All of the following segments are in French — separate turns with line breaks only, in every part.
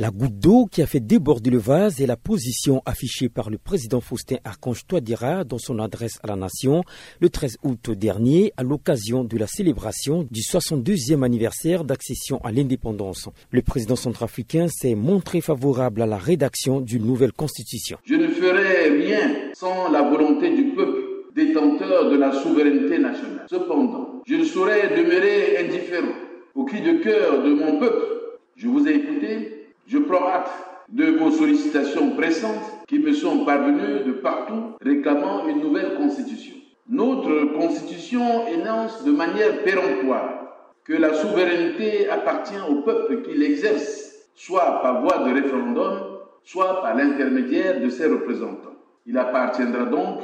La goutte d'eau qui a fait déborder le vase est la position affichée par le président Faustin Archange Touadéra dans son adresse à la nation le 13 août dernier à l'occasion de la célébration du 62e anniversaire d'accession à l'indépendance. Le président centrafricain s'est montré favorable à la rédaction d'une nouvelle constitution.
Je ne ferai rien sans la volonté du peuple détenteur de la souveraineté nationale. Cependant, je ne saurais demeurer indifférent au cri de cœur de mon peuple. Je vous ai écouté je prends acte de vos sollicitations pressantes qui me sont parvenues de partout réclamant une nouvelle constitution. Notre constitution énonce de manière péremptoire que la souveraineté appartient au peuple qui l'exerce, soit par voie de référendum, soit par l'intermédiaire de ses représentants. Il appartiendra donc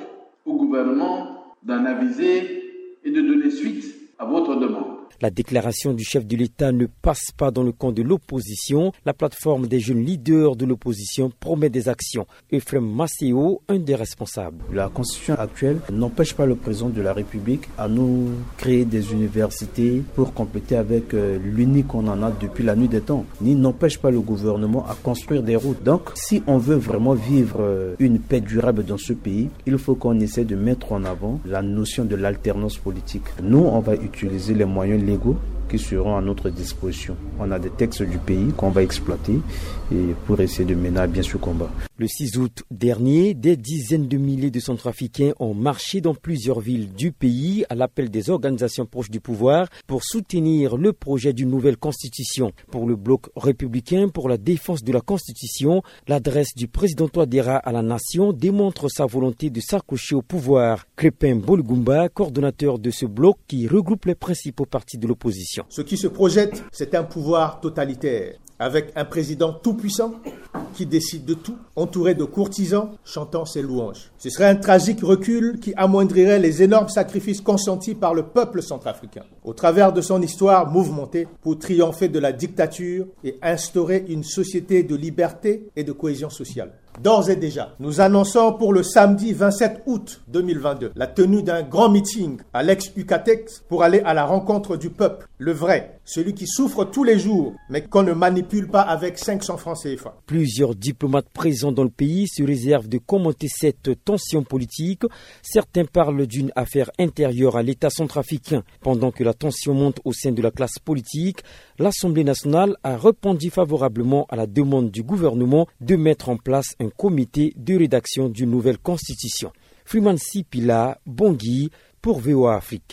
au gouvernement d'en aviser et de donner suite à votre demande.
La déclaration du chef de l'État ne passe pas dans le camp de l'opposition. La plateforme des jeunes leaders de l'opposition promet des actions. Ephraim Maceo, un des responsables.
La constitution actuelle n'empêche pas le président de la République à nous créer des universités pour compléter avec euh, l'unique qu'on en a depuis la nuit des temps, ni n'empêche pas le gouvernement à construire des routes. Donc, si on veut vraiment vivre euh, une paix durable dans ce pays, il faut qu'on essaie de mettre en avant la notion de l'alternance politique. Nous, on va utiliser les moyens amigo qui seront à notre disposition. On a des textes du pays qu'on va exploiter et pour essayer de mener à bien ce combat.
Le 6 août dernier, des dizaines de milliers de Centrafricains ont marché dans plusieurs villes du pays à l'appel des organisations proches du pouvoir pour soutenir le projet d'une nouvelle constitution. Pour le bloc républicain pour la défense de la constitution, l'adresse du président Touadéra à la nation démontre sa volonté de s'accrocher au pouvoir. Crépin Bolgumba, coordonnateur de ce bloc qui regroupe les principaux partis de l'opposition.
Ce qui se projette, c'est un pouvoir totalitaire, avec un président tout-puissant qui décide de tout, entouré de courtisans chantant ses louanges. Ce serait un tragique recul qui amoindrirait les énormes sacrifices consentis par le peuple centrafricain, au travers de son histoire mouvementée pour triompher de la dictature et instaurer une société de liberté et de cohésion sociale. D'ores et déjà, nous annonçons pour le samedi 27 août 2022 la tenue d'un grand meeting à l'ex-UCATEX pour aller à la rencontre du peuple, le vrai, celui qui souffre tous les jours, mais qu'on ne manipule pas avec 500 francs CFA.
Plusieurs diplomates présents dans le pays se réservent de commenter cette tension politique. Certains parlent d'une affaire intérieure à l'État centrafricain. Pendant que la tension monte au sein de la classe politique, l'Assemblée nationale a répondu favorablement à la demande du gouvernement de mettre en place comité de rédaction d'une nouvelle constitution. Freeman Sipila, Bongui, pour VOA Afrique.